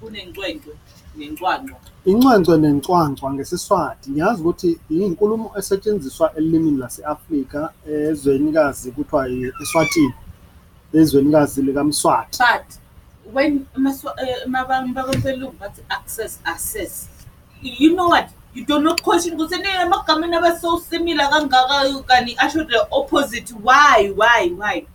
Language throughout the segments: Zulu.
kunencwencwe nencwancwa incwencwe nencwancwa ngesiswati. Ngiyazi ukuthi iyinkulumo esetshenziswa elimini lase-afrika ezwenikazi kuthiwa eswatini ezwenikazi likamswati. But when amaswa- eh, mabantu bakwemfelungu bathi access access you know what? You do not question ukuthi "Ne, emagameni abasosimila kangaka kani asho the opposite. Why why why?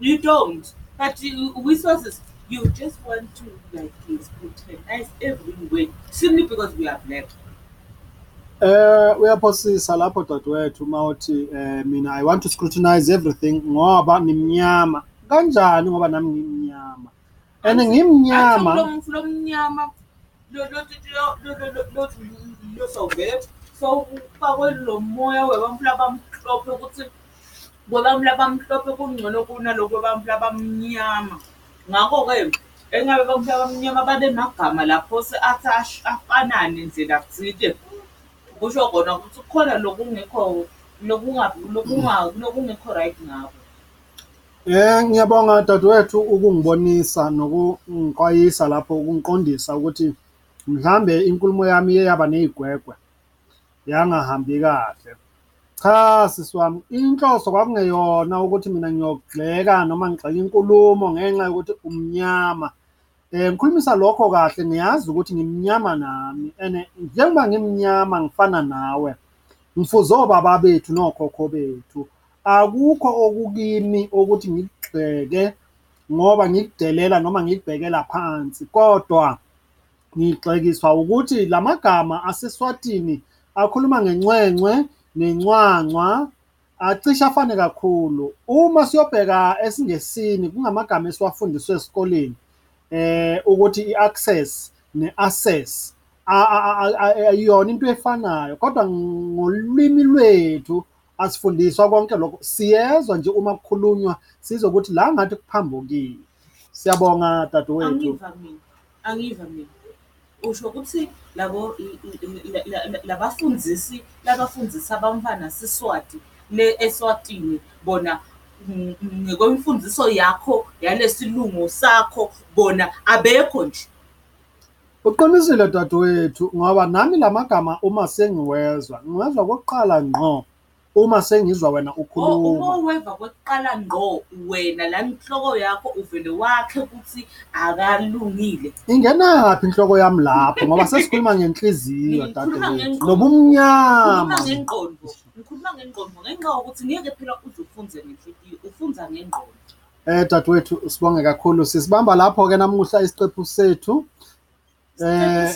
You don't. But you- resources you just want to like scrutinize everywhere simply because we have left. We are black. Eh uyaphosisa lapho dadewethu mawuthi eh mina I want to scrutinize everything ngoba nimnyama. Kanjani ngoba nami ngimnyama and ngimnyama. lomnyama losovele sowufakwe lo moya webantu labamhlophe ukuthi kwebantu labamhlophe kungcono kunaloko bantu labamnyama ngakho-ke engabe bantu labamnyama banemagama lapho afanane nje nakuthile kusho kona ukuthi kukhona lokungekho lokungekho right ngabo ngiyabonga dadewethu ukungibonisa nokungiqwayisa lapho ukungiqondisa ukuthi mhlambe inkulumo yami iye yaba nezigwegwe yangahambi kahle. Cha sisi wami inhloso kwakungeyona ukuthi mina ngiyogxeka noma ngigxeka inkulumo ngenxa yokuthi umnyama. Eh ngikhulumisa lokho kahle ngiyazi ukuthi ngimnyama nami ene njengoba ngimnyama ngifana nawe. Mfuzo baba bethu nokhokho bethu. akukho okukimi ukuthi ngikugxeke ngoba ngikudelela noma ngikubhekela phansi kodwa ngigxekiswa ukuthi lamagama aseswatini akhuluma ngencwencwe nencwancwa acishe afane kakhulu. Uma siyobheka esingesini kungamagama esiwafundiswe esikoleni eh ukuthi i-access ne-access a- a- a- a- ayiyona into efanayo. Kodwa ngolimi lwethu asifundiswa konke lokho. Siyezwa nje uma kukhulunywa sizokuthi la ngathi kuphambukile. Siyabonga dadewethu. Angiva mina. Angiva mina. Usho ukuthi labo labafundisi labafundisa abamfana siswati le eswatini bona ngokwemfundiso yakho yalesilungu sakho bona abekho nje. Uqinisile dadewethu ngoba nami lamagama uma sengiwezwa ngiwezwa kokuqala ngqo. Uma sengizwa wena uma ukhuluma weva kwekuqala ngqo wena la nhloko yakho uvele wakhe ukuthi akalungile. Ingenaphi inhloko yami lapho ngoba sesikhuluma ngenhliziyo dadewethu. nobumnyama. Ngengqondo. Ngikhuluma ngengqondo ngenxa yokuthi ngeke phela uze ufunze ngenhliziyo ufunza ngengqondo. Eh dadewethu sibonge kakhulu. Sisibamba lapho ke namuhla isiqephu sethu. Eh.